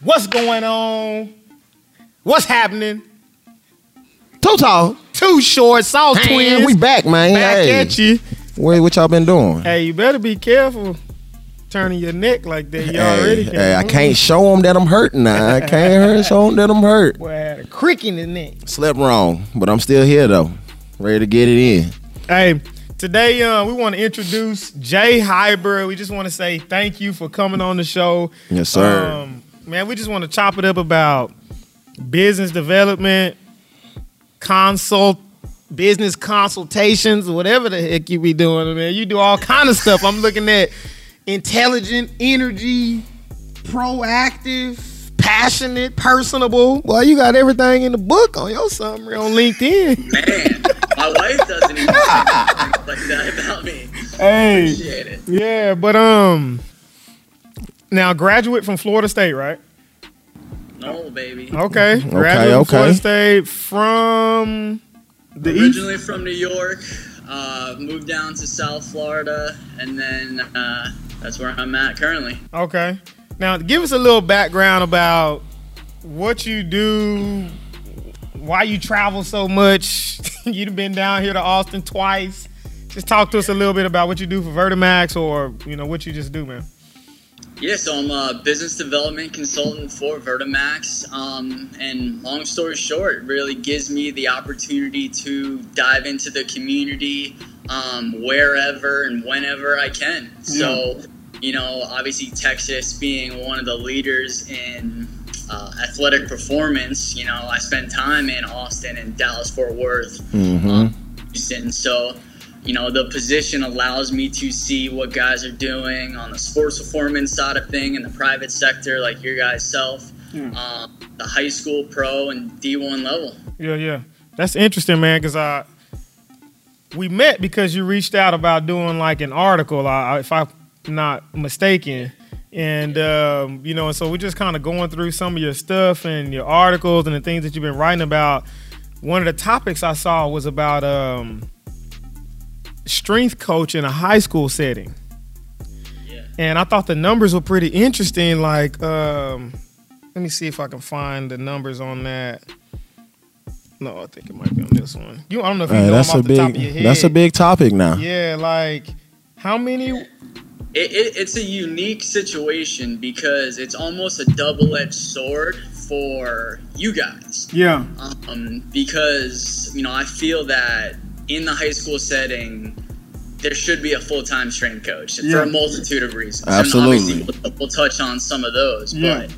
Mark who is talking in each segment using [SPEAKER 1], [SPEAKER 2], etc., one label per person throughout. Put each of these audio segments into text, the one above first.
[SPEAKER 1] What's going on? What's happening?
[SPEAKER 2] Too tall.
[SPEAKER 1] Too short, South
[SPEAKER 2] Man,
[SPEAKER 1] twins.
[SPEAKER 2] we back, man.
[SPEAKER 1] back
[SPEAKER 2] hey.
[SPEAKER 1] at you.
[SPEAKER 2] What, what y'all been doing?
[SPEAKER 1] Hey, you better be careful turning your neck like that. You
[SPEAKER 2] Hey,
[SPEAKER 1] already
[SPEAKER 2] hey, I can't show them that I'm hurting now. I can't hurt- show them that I'm hurt.
[SPEAKER 1] Boy, I had a crick in the neck.
[SPEAKER 2] Slept wrong, but I'm still here though. Ready to get it in.
[SPEAKER 1] Hey, today uh, we want to introduce Jay Hyber. We just want to say thank you for coming on the show.
[SPEAKER 2] Yes, sir.
[SPEAKER 1] Um, man, we just want to chop it up about business development, consult, business consultations, whatever the heck you be doing, man. You do all kind of stuff. I'm looking at intelligent, energy, proactive, passionate, personable. Well, you got everything in the book on your summary on LinkedIn.
[SPEAKER 3] Man, my wife doesn't even like that about me.
[SPEAKER 1] Hey. Yeah, but um, now graduate from Florida State, right?
[SPEAKER 3] No, baby.
[SPEAKER 1] Okay, graduate from
[SPEAKER 2] okay.
[SPEAKER 1] Florida State from the east.
[SPEAKER 3] Originally from New York, uh, moved down to South Florida, and then uh, that's where I'm at currently.
[SPEAKER 1] Okay, now give us a little background about what you do, why you travel so much. You've been down here to Austin twice. Just talk to us a little bit about what you do for Vertimax, or you know what you just do, man.
[SPEAKER 3] Yeah, so I'm a business development consultant for Vertimax. Um, and long story short, really gives me the opportunity to dive into the community um, wherever and whenever I can. So, you know, obviously, Texas being one of the leaders in uh, athletic performance, you know, I spend time in Austin and Dallas Fort Worth.
[SPEAKER 2] Mm-hmm.
[SPEAKER 3] Houston. So, you know, the position allows me to see what guys are doing on the sports performance side of thing in the private sector, like your guys' self, um, the high school, pro, and D1 level.
[SPEAKER 1] Yeah, yeah. That's interesting, man, because I we met because you reached out about doing like an article, I- if I'm not mistaken. And um, you know, and so we're just kind of going through some of your stuff and your articles and the things that you've been writing about. One of the topics I saw was about um, strength coach in a high school setting.
[SPEAKER 3] Yeah.
[SPEAKER 1] And I thought the numbers were pretty interesting. Like, um, let me see if I can find the numbers on that. No, I think it might be on this one. You, I don't know if you
[SPEAKER 2] Hey,
[SPEAKER 1] know
[SPEAKER 2] that's
[SPEAKER 1] them
[SPEAKER 2] a
[SPEAKER 1] off the top of your
[SPEAKER 2] big.
[SPEAKER 1] head.
[SPEAKER 2] That's a big topic now.
[SPEAKER 1] Yeah, like how many?
[SPEAKER 3] It, it, it's a unique situation because it's almost a double edged sword for you guys.
[SPEAKER 1] Yeah,
[SPEAKER 3] um, because you know I feel that in the high school setting there should be a full-time strength coach for a multitude of reasons.
[SPEAKER 2] Absolutely.
[SPEAKER 3] And obviously we'll, we'll touch on some of those,
[SPEAKER 1] Yeah.
[SPEAKER 3] but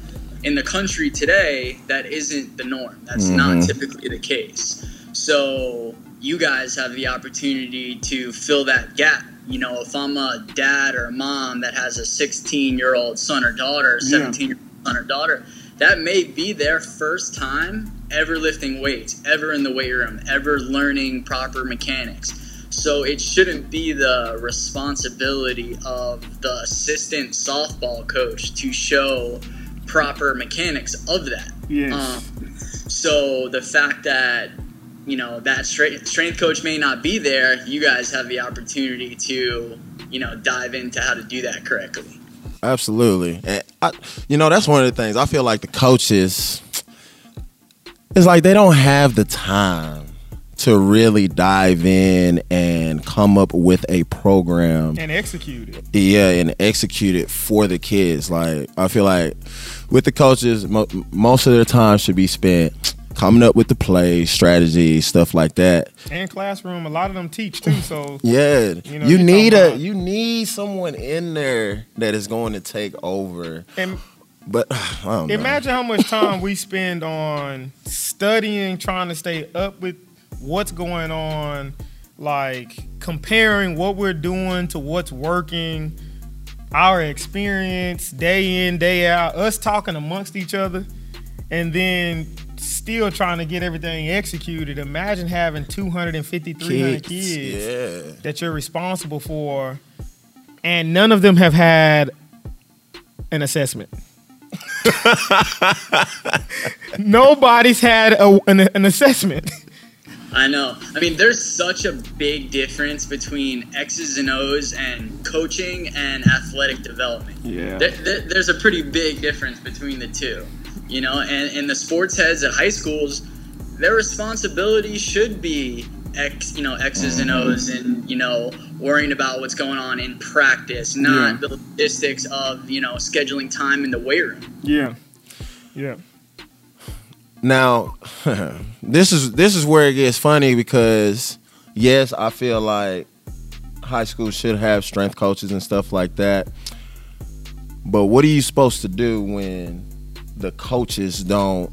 [SPEAKER 3] in the country today, that isn't the norm. That's
[SPEAKER 2] Mhm.
[SPEAKER 3] not typically the case. So you guys have the opportunity to fill that gap. You know, if I'm a dad or a mom that has a 16 year old son or daughter, 17 year old son or daughter, that may be their first time ever lifting weights, ever in the weight room, ever learning proper mechanics. So it shouldn't be the responsibility of the assistant softball coach to show proper mechanics of that.
[SPEAKER 1] yes,
[SPEAKER 3] Um, so the fact that you know that strength strength coach may not be there, you guys have the opportunity to you know dive into how to do that correctly.
[SPEAKER 2] Absolutely. And I, you know, that's one of the things. I feel like the coaches, it's like they don't have the time to really dive in and come up with a program.
[SPEAKER 1] and execute it.
[SPEAKER 2] Yeah, and execute it for the kids. Like, I feel like with the coaches, mo- most of their time should be spent coming up with the play, strategy, stuff like that.
[SPEAKER 1] And classroom, a lot of them teach too. So
[SPEAKER 2] Yeah,
[SPEAKER 1] You
[SPEAKER 2] you,
[SPEAKER 1] know, you're
[SPEAKER 2] need a
[SPEAKER 1] about-
[SPEAKER 2] you need someone in there that is going to take over.
[SPEAKER 1] and
[SPEAKER 2] But I don't know.
[SPEAKER 1] imagine how much time we spend on studying, trying to stay up with what's going on, like comparing what we're doing to what's working, our experience day in, day out, us talking amongst each other, and then still trying to get everything executed. Imagine having 250, 300
[SPEAKER 2] kids,
[SPEAKER 1] kids
[SPEAKER 2] yeah.
[SPEAKER 1] that you're responsible for, and none of them have had an assessment. Nobody's had a, an, an assessment.
[SPEAKER 3] I know. I mean, there's such a big difference between X's and O's and coaching and athletic development.
[SPEAKER 1] Yeah.
[SPEAKER 3] There, there, there's a pretty big difference between the two, you know. And, and the sports heads at high schools, their responsibility should be X, you know, X's and O's, and you know, worrying about what's going on in practice, not
[SPEAKER 1] Yeah.
[SPEAKER 3] the logistics of you know scheduling time in the weight room.
[SPEAKER 1] Yeah. Yeah.
[SPEAKER 2] Now, this is this is where it gets funny because yes, I feel like high school should have strength coaches and stuff like that. But what are you supposed to do when the coaches don't?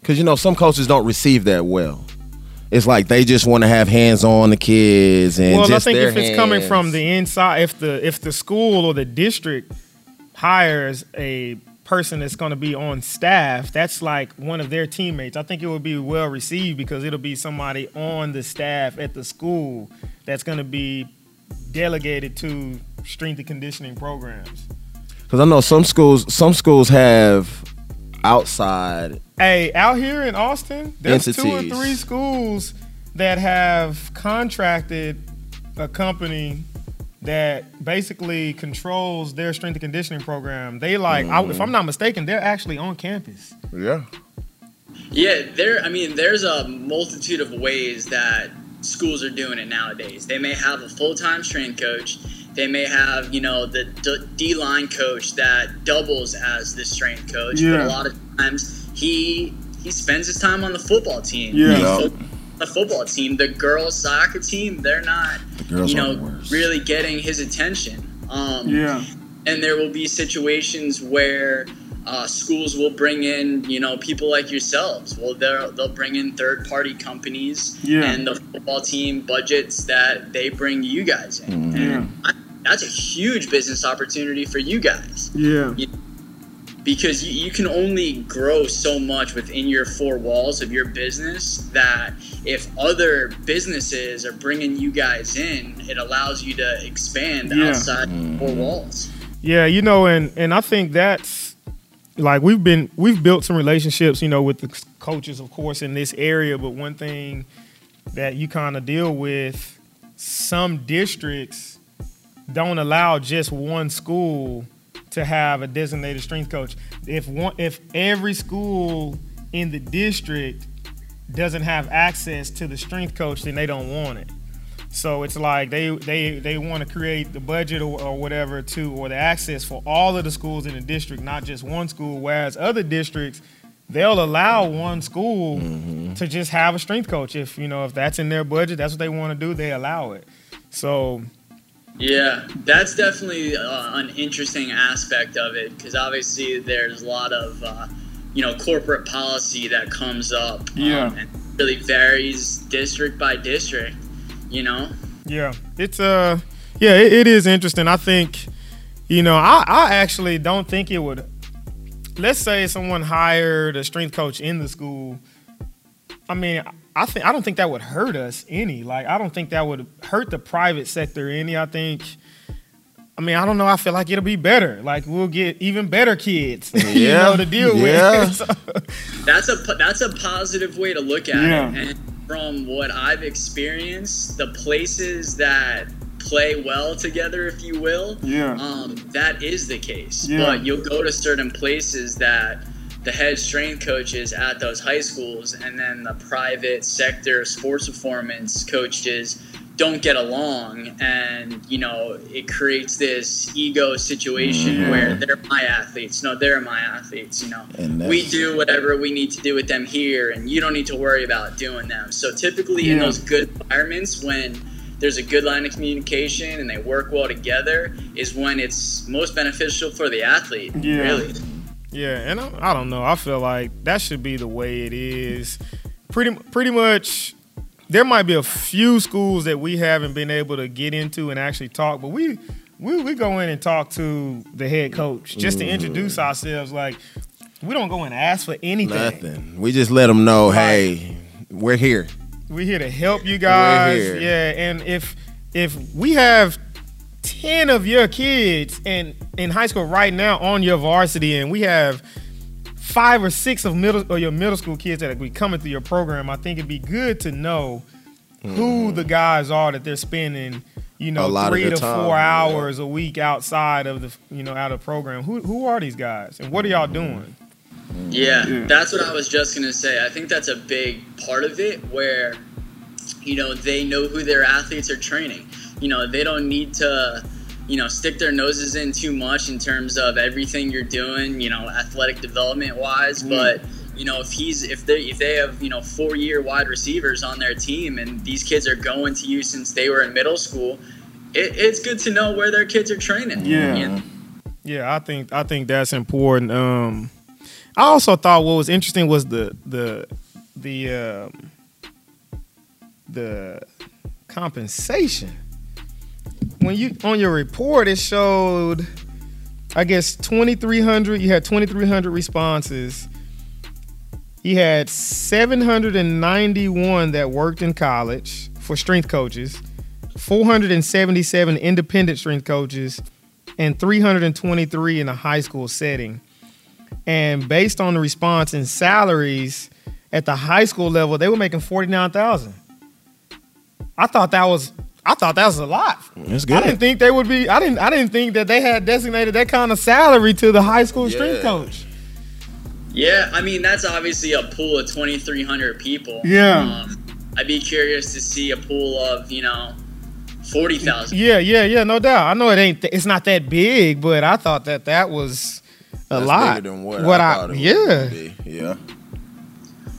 [SPEAKER 2] Because you know some coaches don't receive that well. It's like they just want to have hands on the kids and
[SPEAKER 1] well, I think if it's coming from the inside, if the if the school or the district hires a person that's going to be on staff, that's like one of their teammates. I think it would be well received because it'll be somebody on the staff at the school that's going to be delegated to strength and conditioning programs.
[SPEAKER 2] Because I know some schools some schools have outside
[SPEAKER 1] Hey, out here in Austin, there's two or three schools that have contracted a company that basically controls their strength and conditioning program. They like, I, if mm-hmm. I'm not mistaken, they're actually on campus.
[SPEAKER 2] yeah
[SPEAKER 3] Yeah, there. I mean, there's a multitude of ways that schools are doing it nowadays. They may have a full-time strength coach. They may have, you know, the D line coach that doubles as the strength coach. But a lot of times, he he spends his time on the football team.
[SPEAKER 1] Yeah.
[SPEAKER 2] Yeah.
[SPEAKER 3] focused The football team, the girls soccer team, they're not,
[SPEAKER 2] the
[SPEAKER 3] you know, really getting his attention. Um,
[SPEAKER 1] Yeah.
[SPEAKER 3] and there will be situations where uh, schools will bring in you know people like yourselves well they'll, they'll bring in third party companies
[SPEAKER 1] Yeah.
[SPEAKER 3] and the football team budgets that they bring you guys in
[SPEAKER 2] Mhm.
[SPEAKER 3] and I, that's a huge business opportunity for you guys
[SPEAKER 1] Yeah.
[SPEAKER 3] because you, you can only grow so much within your four walls of your business that if other businesses are bringing you guys in it allows you to expand
[SPEAKER 1] Yeah.
[SPEAKER 3] outside the four mm-hmm. walls
[SPEAKER 1] Yeah, you know, and and I think that's like we've been we've built some relationships, you know, with the coaches, of course, in this area. But one thing that you kind of deal with, some districts don't allow just one school to have a designated strength coach. If one, if every school in the district doesn't have access to the strength coach, then they don't want it. So it's like they they they want to create the budget or, or whatever to or the access for all of the schools in the district, not just one school. Whereas other districts, they'll allow one school mm-hmm. to just have a strength coach if you know if that's in their budget, that's what they want to do. They allow it. So
[SPEAKER 3] Yeah, that's definitely uh, an interesting aspect of it because obviously there's a lot of uh, you know corporate policy that comes up. um,
[SPEAKER 1] Yeah.
[SPEAKER 3] and really varies district by district. You know.
[SPEAKER 1] Yeah, it's uh, yeah, it, it is interesting. I think, you know, I I actually don't think it would. Let's say someone hired a strength coach in the school. I mean, I think I don't think that would hurt us any. Like, I don't think that would hurt the private sector any. I think. I mean, I don't know. I feel like it'll be better. Like we'll get even better kids, you
[SPEAKER 2] Yeah,
[SPEAKER 1] know, to deal
[SPEAKER 2] yeah.
[SPEAKER 1] with. So-
[SPEAKER 3] That's a that's a positive way to look at
[SPEAKER 1] Yeah.
[SPEAKER 3] it. And from what I've experienced, the places that play well together, if you will,
[SPEAKER 1] Yeah.
[SPEAKER 3] um, that is the case.
[SPEAKER 1] Yeah.
[SPEAKER 3] But you'll go to certain places that the head strength coaches at those high schools and then the private sector sports performance coaches don't get along. And you know it creates this ego situation
[SPEAKER 2] Mhm.
[SPEAKER 3] where they're my athletes. No they're my athletes you know. We do whatever we need to do with them here and you don't need to worry about doing them. So typically in those good environments when there's a good line of communication and they work well together is when it's most beneficial for the athlete
[SPEAKER 1] Yeah.
[SPEAKER 3] really
[SPEAKER 1] Yeah, and I, I don't know. I feel like that should be the way it is. Pretty pretty much. There might be a few schools that we haven't been able to get into and actually talk, but we we, we go in and talk to the head coach just to introduce mm-hmm. ourselves. Like we don't go and ask for anything.
[SPEAKER 2] Nothing. We just let them know, hey, we're here.
[SPEAKER 1] We're here to help you guys. Yeah, and if if we have ten of your kids in in high school right now on your varsity, and we have five or six of middle or your middle school kids that be coming through your program, I think it'd be good to know who mm. the guys are that they're spending, you
[SPEAKER 2] A
[SPEAKER 1] know,
[SPEAKER 2] lot
[SPEAKER 1] three
[SPEAKER 2] their
[SPEAKER 1] to
[SPEAKER 2] time,
[SPEAKER 1] four
[SPEAKER 2] yeah.
[SPEAKER 1] hours a week outside of the, you know, out of program. Who who are these guys and what are y'all doing?
[SPEAKER 3] Yeah,
[SPEAKER 4] Yeah.
[SPEAKER 3] that's what I was just gonna say. I think that's a big part of it where, you know, they know who their athletes are training. You know, they don't need to, you know, stick their noses in too much in terms of everything you're doing, you know, athletic development wise. But you know, if he's if they if they have you know four year wide receivers on their team and these kids are going to you since they were in middle school, it, it's good to know where their kids are training.
[SPEAKER 4] Yeah.
[SPEAKER 3] You know?
[SPEAKER 1] Yeah, I think I think that's important. Um, I also thought what was interesting was the the the um, the compensation. When you on your report, it showed, I guess twenty three hundred. You had twenty three hundred responses. He had seven hundred and ninety one that worked in college for strength coaches, four hundred and seventy seven independent strength coaches, and 323 in a high school setting. And based on the response and salaries at the high school level, they were making 49,000. I thought that was I thought that was a lot. That's
[SPEAKER 2] good.
[SPEAKER 1] I didn't think they would be I didn't I didn't think that they had designated that kind of salary to the high school strength coach.
[SPEAKER 3] Yeah, I mean that's obviously a pool of 2,300 people.
[SPEAKER 4] Yeah.
[SPEAKER 3] Um, I'd be curious to see a pool of you know 40,000.
[SPEAKER 1] Yeah, yeah, yeah, no doubt. I know it ain't it's not that big, but I thought that that was a
[SPEAKER 2] That's
[SPEAKER 1] lot.
[SPEAKER 2] than what,
[SPEAKER 1] what
[SPEAKER 2] I,
[SPEAKER 1] I,
[SPEAKER 2] thought it
[SPEAKER 1] yeah.
[SPEAKER 2] would be. Yeah.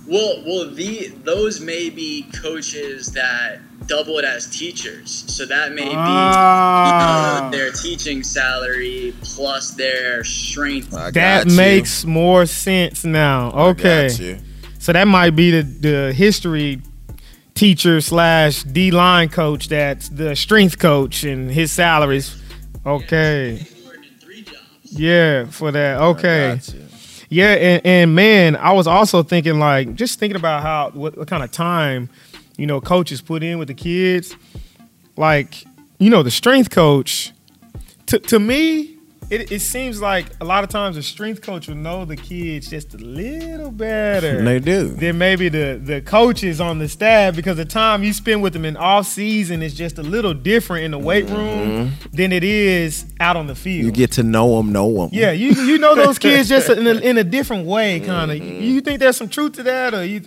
[SPEAKER 3] Well, well, the those may be coaches that double it as teachers, so that may be
[SPEAKER 4] Ah.
[SPEAKER 3] uh, their teaching salary plus their strength.
[SPEAKER 2] I
[SPEAKER 1] That
[SPEAKER 2] got you.
[SPEAKER 1] makes more sense now. Okay. So that might be the, the history teacher slash D line coach that's the strength coach and his salaries. Okay.
[SPEAKER 3] He's three jobs.
[SPEAKER 1] Yeah, for that.
[SPEAKER 2] I
[SPEAKER 1] Okay.
[SPEAKER 2] got you.
[SPEAKER 1] Yeah, and, and man, I was also thinking like just thinking about how what, what kind of time, you know, coaches put in with the kids. Like, you know, the strength coach, to to me, it, it seems like a lot of times the strength coach will know the kids just a little better.
[SPEAKER 2] They do.
[SPEAKER 1] than maybe the the coaches on the staff because the time you spend with them in off season is just a little different in the weight room than it is out on the field.
[SPEAKER 2] Mm-hmm. You get to know them, know them.
[SPEAKER 1] yeah, you you know those kids just in a, in a different way, kind of.
[SPEAKER 2] Mm-hmm.
[SPEAKER 1] You think there's some truth to that, or you?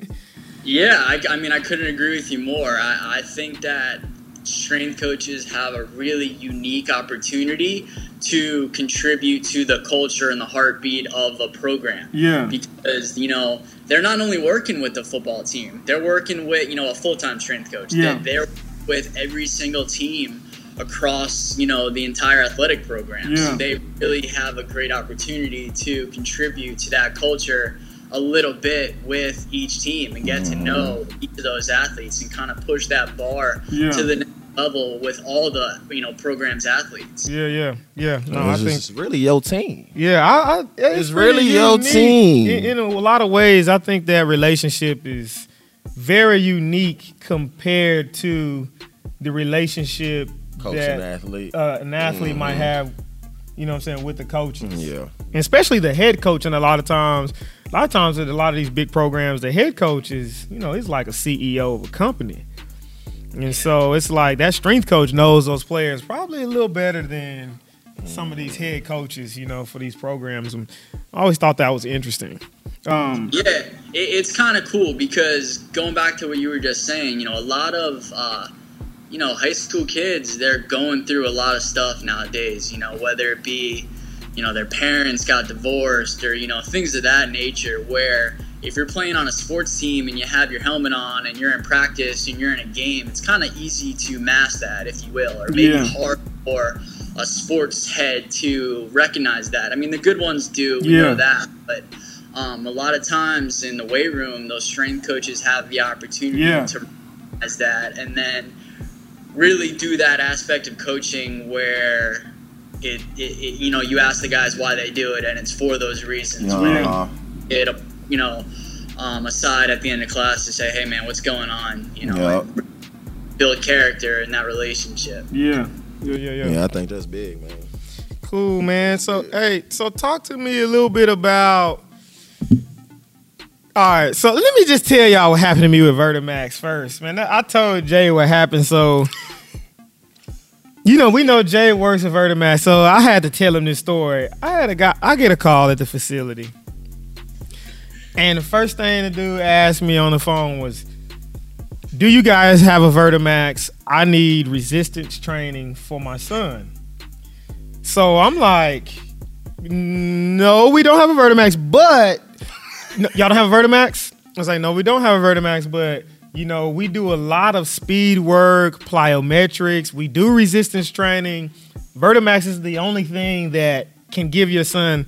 [SPEAKER 3] Yeah, I, I mean, I couldn't agree with you more. I, I think that strength coaches have a really unique opportunity to contribute to the culture and the heartbeat of a program.
[SPEAKER 4] Yeah.
[SPEAKER 3] because you know they're not only working with the football team they're working with you know a full-time strength coach
[SPEAKER 4] Yeah.
[SPEAKER 3] They- they're with every single team across you know the entire athletic program
[SPEAKER 4] Yeah.
[SPEAKER 3] so they really have a great opportunity to contribute to that culture a little bit with each team and get to know each of those athletes and kind of push that bar
[SPEAKER 4] Yeah.
[SPEAKER 3] to the next level with all the you know programs athletes
[SPEAKER 1] Yeah, yeah, yeah. No, I think.
[SPEAKER 2] just really your team.
[SPEAKER 1] Yeah, I, I
[SPEAKER 2] It's
[SPEAKER 1] pretty
[SPEAKER 2] really your
[SPEAKER 1] unique.
[SPEAKER 2] team.
[SPEAKER 1] In, in a lot of ways. I think that relationship is very unique compared to the relationship
[SPEAKER 2] Coach
[SPEAKER 1] that
[SPEAKER 2] and athlete.
[SPEAKER 1] uh, an athlete might have. You know what I'm saying with the coaches.
[SPEAKER 2] yeah.
[SPEAKER 1] and especially the head coach. And a lot of times, a lot of times at a lot of these big programs, the head coach is, you know, he's like a CEO of a company. And so it's like that strength coach knows those players probably a little better than some of these head coaches, you know, for these programs. And I always thought that was interesting.
[SPEAKER 4] Um,
[SPEAKER 3] Yeah, it, it's kind of cool because going back to what you were just saying, you know, a lot of, uh, you know, high school kids, they're going through a lot of stuff nowadays, you know, whether it be, you know, their parents got divorced or, you know, things of that nature where if you're playing on a sports team and you have your helmet on and you're in practice and you're in a game, it's kind of easy to mask that, if you will, or maybe
[SPEAKER 4] Yeah.
[SPEAKER 3] hard for a sports head to recognize that. I mean, the good ones do, we
[SPEAKER 4] Yeah.
[SPEAKER 3] know that, but um, a lot of times in the weight room, those strength coaches have the opportunity
[SPEAKER 4] Yeah.
[SPEAKER 3] to recognize that and then really do that aspect of coaching where it, it, it you know you ask the guys why they do it and it's for those reasons. Where
[SPEAKER 2] Uh,
[SPEAKER 3] it you know um, aside at the end of class to say, hey man, what's going on? You know,
[SPEAKER 2] Yeah.
[SPEAKER 3] and build character in that relationship.
[SPEAKER 4] yeah.
[SPEAKER 1] Yeah, yeah, yeah.
[SPEAKER 2] yeah, I think that's big, man.
[SPEAKER 1] Cool, man. So, hey, so talk to me a little bit about All right, so let me just tell y'all what happened to me with Vertimax first, man. I told Jay what happened, so you know we know Jay works at Vertimax, so I had to tell him this story. I had a guy, I get a call at the facility, and the first thing to do ask me on the phone was, "Do you guys have a Vertimax? I need resistance training for my son." So I'm like, "No, we don't have a Vertimax, but." y'all don't have a Vertimax? I was like, no, we don't have a Vertimax, but you know, we do a lot of speed work, plyometrics, we do resistance training. Vertimax is the only thing that can give your son.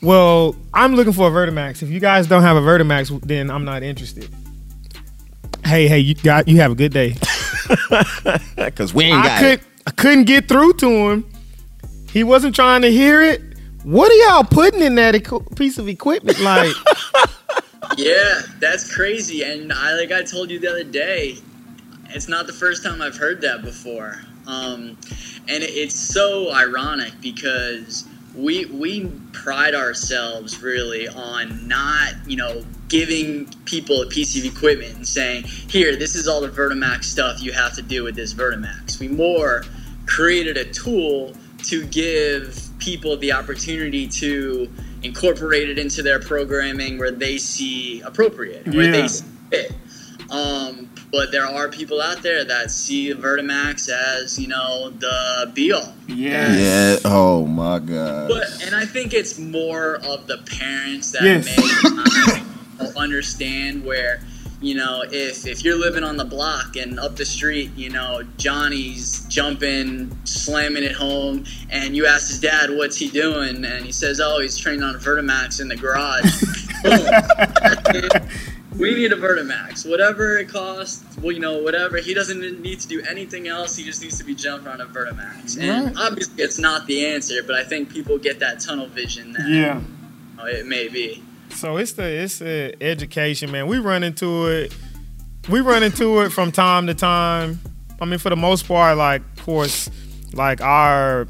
[SPEAKER 1] Well, I'm looking for a Vertimax. If you guys don't have a Vertimax, then I'm not interested. Hey, hey, you got you have a good day.
[SPEAKER 2] Cause we ain't got
[SPEAKER 1] I could
[SPEAKER 2] it.
[SPEAKER 1] I couldn't get through to him. He wasn't trying to hear it. What are y'all putting in that piece of equipment? Like,
[SPEAKER 3] Yeah, that's crazy. And I like I told you the other day, it's not the first time I've heard that before. Um, and it, it's so ironic because we we pride ourselves really on not you know giving people a piece of equipment and saying here this is all the Vertimax stuff you have to do with this Vertimax. We more created a tool to give people the opportunity to incorporate it into their programming where they see appropriate, where
[SPEAKER 1] Yeah.
[SPEAKER 3] they see fit. Um, but there are people out there that see Vertimax as you know the be all.
[SPEAKER 2] Yeah. Oh my god.
[SPEAKER 3] But and I think it's more of the parents that
[SPEAKER 1] Yes.
[SPEAKER 3] may not understand where you know if if you're living on the block and up the street, you know Johnny's jumping, slamming it home, and you ask his dad what's he doing, and he says, "Oh, he's training on a Vertimax in the garage." We need a Vertimax, whatever it costs. Well, you know, whatever. He doesn't need to do anything else. He just needs to be jumped on a Vertimax. And
[SPEAKER 1] Right.
[SPEAKER 3] obviously, it's not the answer, but I think people get that tunnel vision that
[SPEAKER 1] yeah.
[SPEAKER 3] oh, it may be.
[SPEAKER 1] So it's the it's the education, man. We run into it. We run into it from time to time. I mean, for the most part, like of course, like our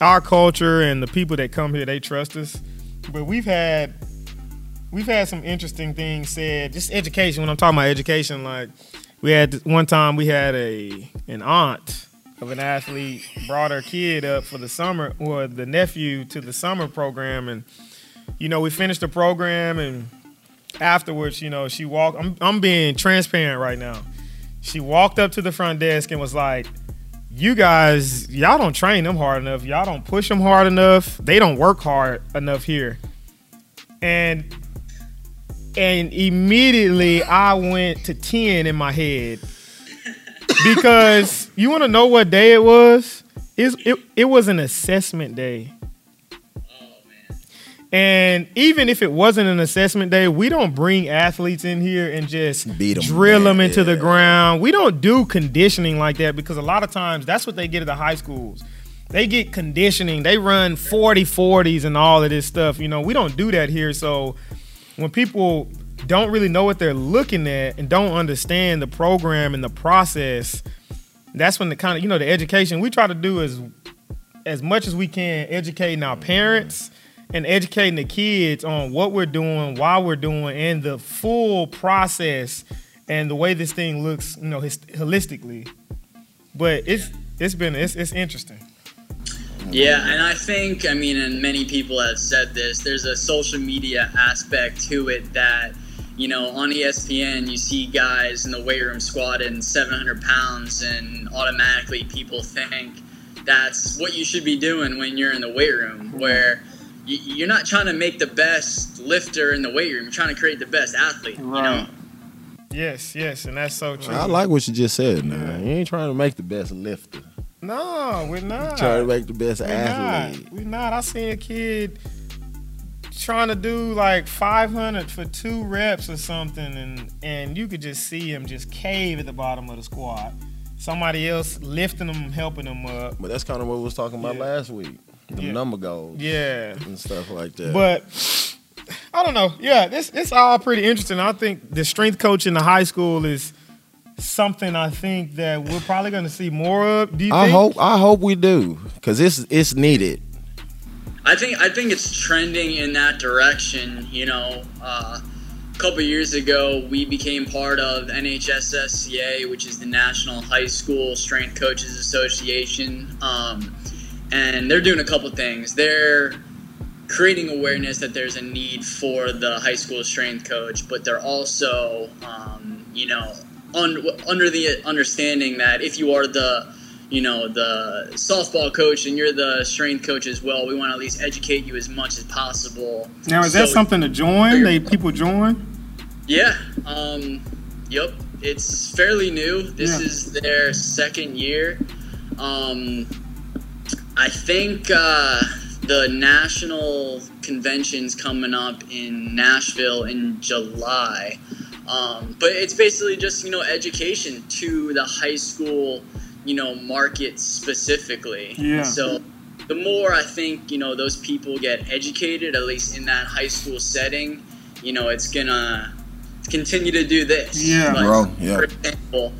[SPEAKER 1] our culture and the people that come here, they trust us. But we've had we've had some interesting things said. Just education. When I'm talking about education, like we had one time we had a an aunt of an athlete brought her kid up for the summer or the nephew to the summer program and you know, we finished the program and afterwards, you know, she walked I'm I'm being transparent right now. She walked up to the front desk and was like, "You guys, y'all don't train them hard enough. Y'all don't push them hard enough. They don't work hard enough here." And and immediately I went to 10 in my head. Because you want to know what day it was? It, it was an assessment day. And even if it wasn't an assessment day, we don't bring athletes in here and just
[SPEAKER 2] Beat 'em,
[SPEAKER 1] drill them
[SPEAKER 2] man,
[SPEAKER 1] into the ground. We don't do conditioning like that because a lot of times that's what they get at the high schools. They get conditioning. They run 40 40s and all of this stuff. You know, we don't do that here. So when people don't really know what they're looking at and don't understand the program and the process, that's when the kind of, you know, the education we try to do is as much as we can educating our parents and educating the kids on what we're doing, why we're doing, and the full process and the way this thing looks, you know, holistically. But it's it's been it's it's interesting.
[SPEAKER 3] Yeah, and I think, I mean, and many people have said this, there's a social media aspect to it that, you know, on ESPN, you see guys in the weight room squatting 700 pounds, and automatically people think that's what you should be doing when you're in the weight room, where you're not trying to make the best lifter in the weight room, you're trying to create the best athlete, you know?
[SPEAKER 1] Yes, yes, and that's so true.
[SPEAKER 2] I like what you just said, man. You ain't trying to make the best lifter.
[SPEAKER 1] no, we're not.
[SPEAKER 2] Trying to make the best
[SPEAKER 1] We're
[SPEAKER 2] athlete.
[SPEAKER 1] not. We're not. I seen a kid trying to do like 500 for two reps or something, and and you could just see him just cave at the bottom of the squat. Somebody else lifting him, helping him up.
[SPEAKER 2] But that's kind of what we was talking about
[SPEAKER 1] Yeah.
[SPEAKER 2] last week. The
[SPEAKER 1] Yeah.
[SPEAKER 2] number goals
[SPEAKER 1] Yeah,
[SPEAKER 2] and stuff like that.
[SPEAKER 1] but I don't know. Yeah, this it's all pretty interesting. I think the strength coach in the high school is something I think that we're probably going to see more of. Do you
[SPEAKER 2] I
[SPEAKER 1] think?
[SPEAKER 2] hope I hope we do because it's it's needed.
[SPEAKER 3] I think I think it's trending in that direction. You know, uh, a couple years ago, we became part of NHSSCA, which is the National High School Strength Coaches Association. Um, and they're doing a couple things. They're creating awareness that there's a need for the high school strength coach, but they're also, um, you know, un- under the understanding that if you are the you know the softball coach and you're the strength coach as well we want to at least educate you as much as possible.
[SPEAKER 1] Now is so, that something to join? They people join?
[SPEAKER 3] Yeah um yep it's fairly new. This yeah. is their second year. Um i think uh the national convention's coming up in nashville in july um, but it's basically just you know education to the high school you know market specifically.
[SPEAKER 1] Yeah.
[SPEAKER 3] So the more I think you know those people get educated, at least in that high school setting, you know it's gonna continue to do this.
[SPEAKER 1] Yeah,
[SPEAKER 2] like, bro. Yeah.
[SPEAKER 3] For example,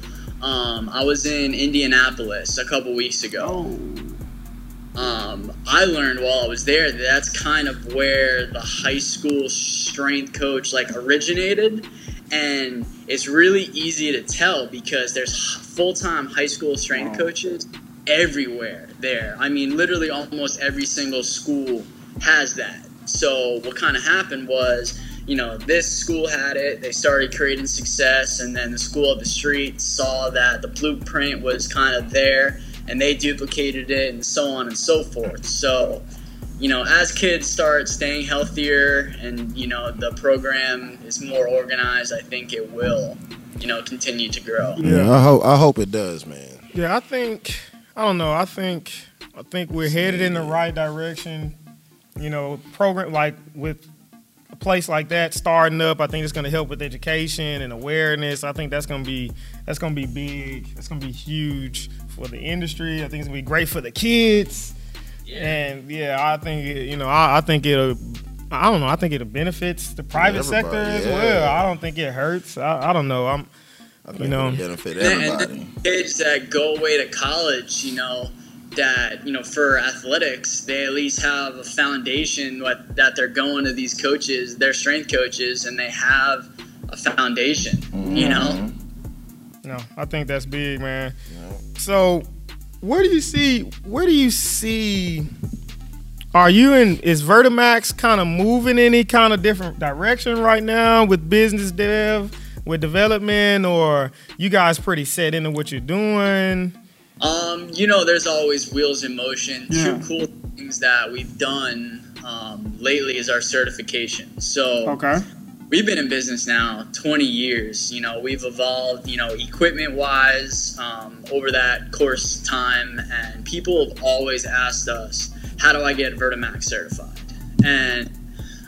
[SPEAKER 3] um, I was in Indianapolis a couple weeks ago.
[SPEAKER 1] Oh.
[SPEAKER 3] Um, I learned while I was there that that's kind of where the high school strength coach like originated. And it's really easy to tell because there's full-time high school strength coaches everywhere there. I mean literally almost every single school has that. So what kind of happened was you know this school had it. They started creating success and then the school of the street saw that the blueprint was kind of there and they duplicated it and so on and so forth so you know, as kids start staying healthier and, you know, the program is more organized, I think it will, you know, continue to grow.
[SPEAKER 2] Yeah, I hope I hope it does, man.
[SPEAKER 1] Yeah, I think I don't know. I think I think we're headed in the right direction. You know, program like with a place like that starting up, I think it's going to help with education and awareness. I think that's going to be that's going to be big. That's going to be huge for the industry. I think it's going to be great for the kids. And yeah, I think it, you know, I, I, think it'll. I don't know. I think it benefits the private sector as yeah. well. I don't think it hurts. I, I don't know. I'm, you know,
[SPEAKER 2] benefit everybody.
[SPEAKER 3] And kids that go away to college, you know, that you know for athletics, they at least have a foundation what, that they're going to these coaches, their strength coaches, and they have a foundation. Mm-hmm. You know.
[SPEAKER 1] No, I think that's big, man. Yeah. So where do you see where do you see are you in is Vertimax kind of moving any kind of different direction right now with business dev, with development, or you guys pretty set into what you're doing?
[SPEAKER 3] Um, you know, there's always wheels in motion. Yeah. Two cool things that we've done um, lately is our certification. So
[SPEAKER 1] okay
[SPEAKER 3] we've been in business now 20 years. You know, we've evolved, you know, equipment wise um, over that course time, and people have always asked us, how do I get Vertimax certified? And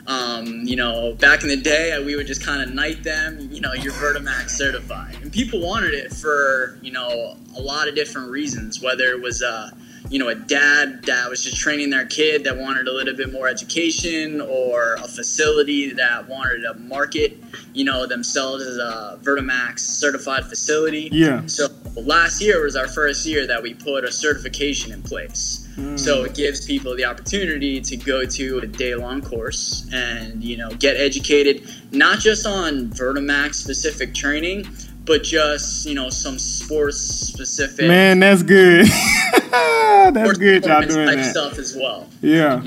[SPEAKER 3] um, you know, back in the day, we would just kind of knight them, you know, you're Vertimax certified. And people wanted it for, you know, a lot of different reasons, whether it was, uh, you know, a dad that was just training their kid that wanted a little bit more education, or a facility that wanted to market, you know, themselves as a Vertimax certified facility.
[SPEAKER 1] Yeah.
[SPEAKER 3] So last year was our first year that we put a certification in place. Mm. So it gives people the opportunity to go to a day long course and, you know, get educated, not just on Vertimax specific training, but just you know some sports specific.
[SPEAKER 1] Man, that's good. that's good, y'all doing type that
[SPEAKER 3] stuff as well.
[SPEAKER 1] Yeah.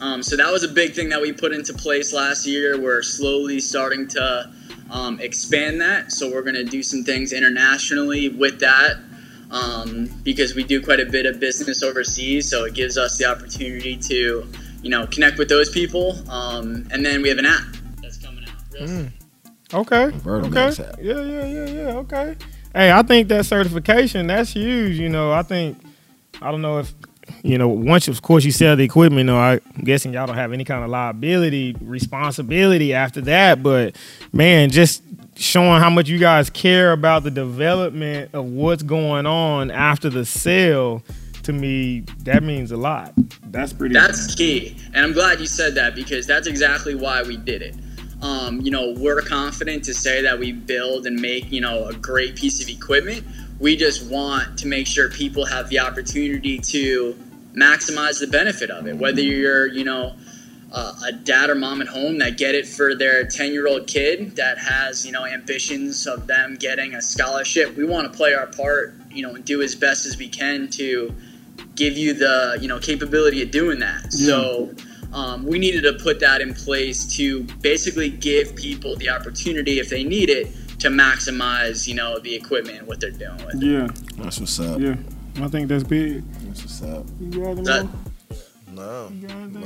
[SPEAKER 3] Um, so that was a big thing that we put into place last year. We're slowly starting to um, expand that. So we're going to do some things internationally with that um, because we do quite a bit of business overseas. So it gives us the opportunity to, you know, connect with those people. Um, and then we have an app that's coming out. Mm.
[SPEAKER 1] Okay. okay. Yeah, yeah, yeah, yeah. Okay. Hey, I think that certification that's huge. You know, I think I don't know if you know once of course you sell the equipment. You know, I'm guessing y'all don't have any kind of liability responsibility after that. But man, just showing how much you guys care about the development of what's going on after the sale to me that means a lot that's pretty
[SPEAKER 3] that's key and i'm glad you said that because that's exactly why we did it um, you know, we're confident to say that we build and make, you know, a great piece of equipment. We just want to make sure people have the opportunity to maximize the benefit of it. Whether you're, you know, uh, a dad or mom at home that get it for their 10 year old kid that has you know ambitions of them getting a scholarship. We want to play our part you know and do as best as we can to give you the you know capability of doing that. Yeah. so um, we needed to put that in place to basically give people the opportunity if they need it to maximize you know the equipment what they're doing with
[SPEAKER 4] yeah.
[SPEAKER 3] It.
[SPEAKER 2] that's what's up.
[SPEAKER 4] Yeah. I think that's big.
[SPEAKER 2] That's what's up.
[SPEAKER 4] You got it,
[SPEAKER 2] no.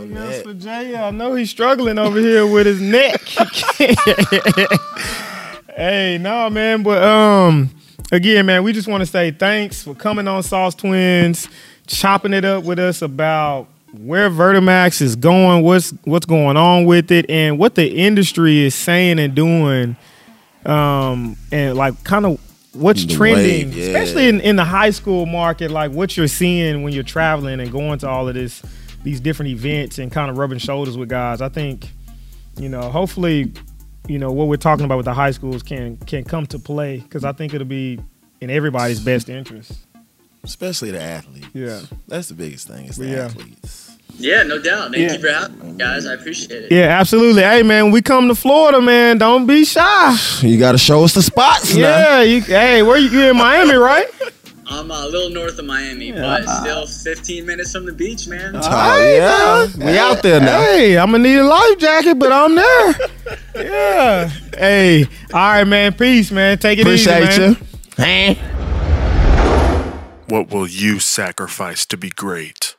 [SPEAKER 1] Yes, for Jay. I know he's struggling over here with his neck. hey, no, man, but um, again, man, we just want to say thanks for coming on Sauce Twins, chopping it up with us about where Vertimax is going, what's what's going on with it, and what the industry is saying and doing, um, and like kind of what's the trending, wave, yeah. especially in, in the high school market, like what you're seeing when you're traveling and going to all of this these different events and kind of rubbing shoulders with guys. I think, you know, hopefully, you know, what we're talking about with the high schools can can come to play because I think it'll be in everybody's best interest.
[SPEAKER 2] Especially the athletes.
[SPEAKER 1] Yeah.
[SPEAKER 2] That's the biggest thing, is the yeah. athletes.
[SPEAKER 3] Yeah, no doubt. Thank yeah. you for having me, guys. I appreciate it.
[SPEAKER 1] Yeah, absolutely. Hey, man, we come to Florida, man. Don't be shy.
[SPEAKER 2] You got to show us the spots.
[SPEAKER 1] Yeah. You, hey, where you, you in Miami, right?
[SPEAKER 3] I'm a little north of Miami, yeah. but still 15 minutes from the beach, man.
[SPEAKER 2] Oh, right, yeah. Man. We out there now.
[SPEAKER 1] Hey, I'm going to need a life jacket, but I'm there. yeah. Hey, all right, man. Peace, man. Take it
[SPEAKER 2] Appreciate
[SPEAKER 1] easy, man.
[SPEAKER 2] you. Hey.
[SPEAKER 5] What will you sacrifice to be great?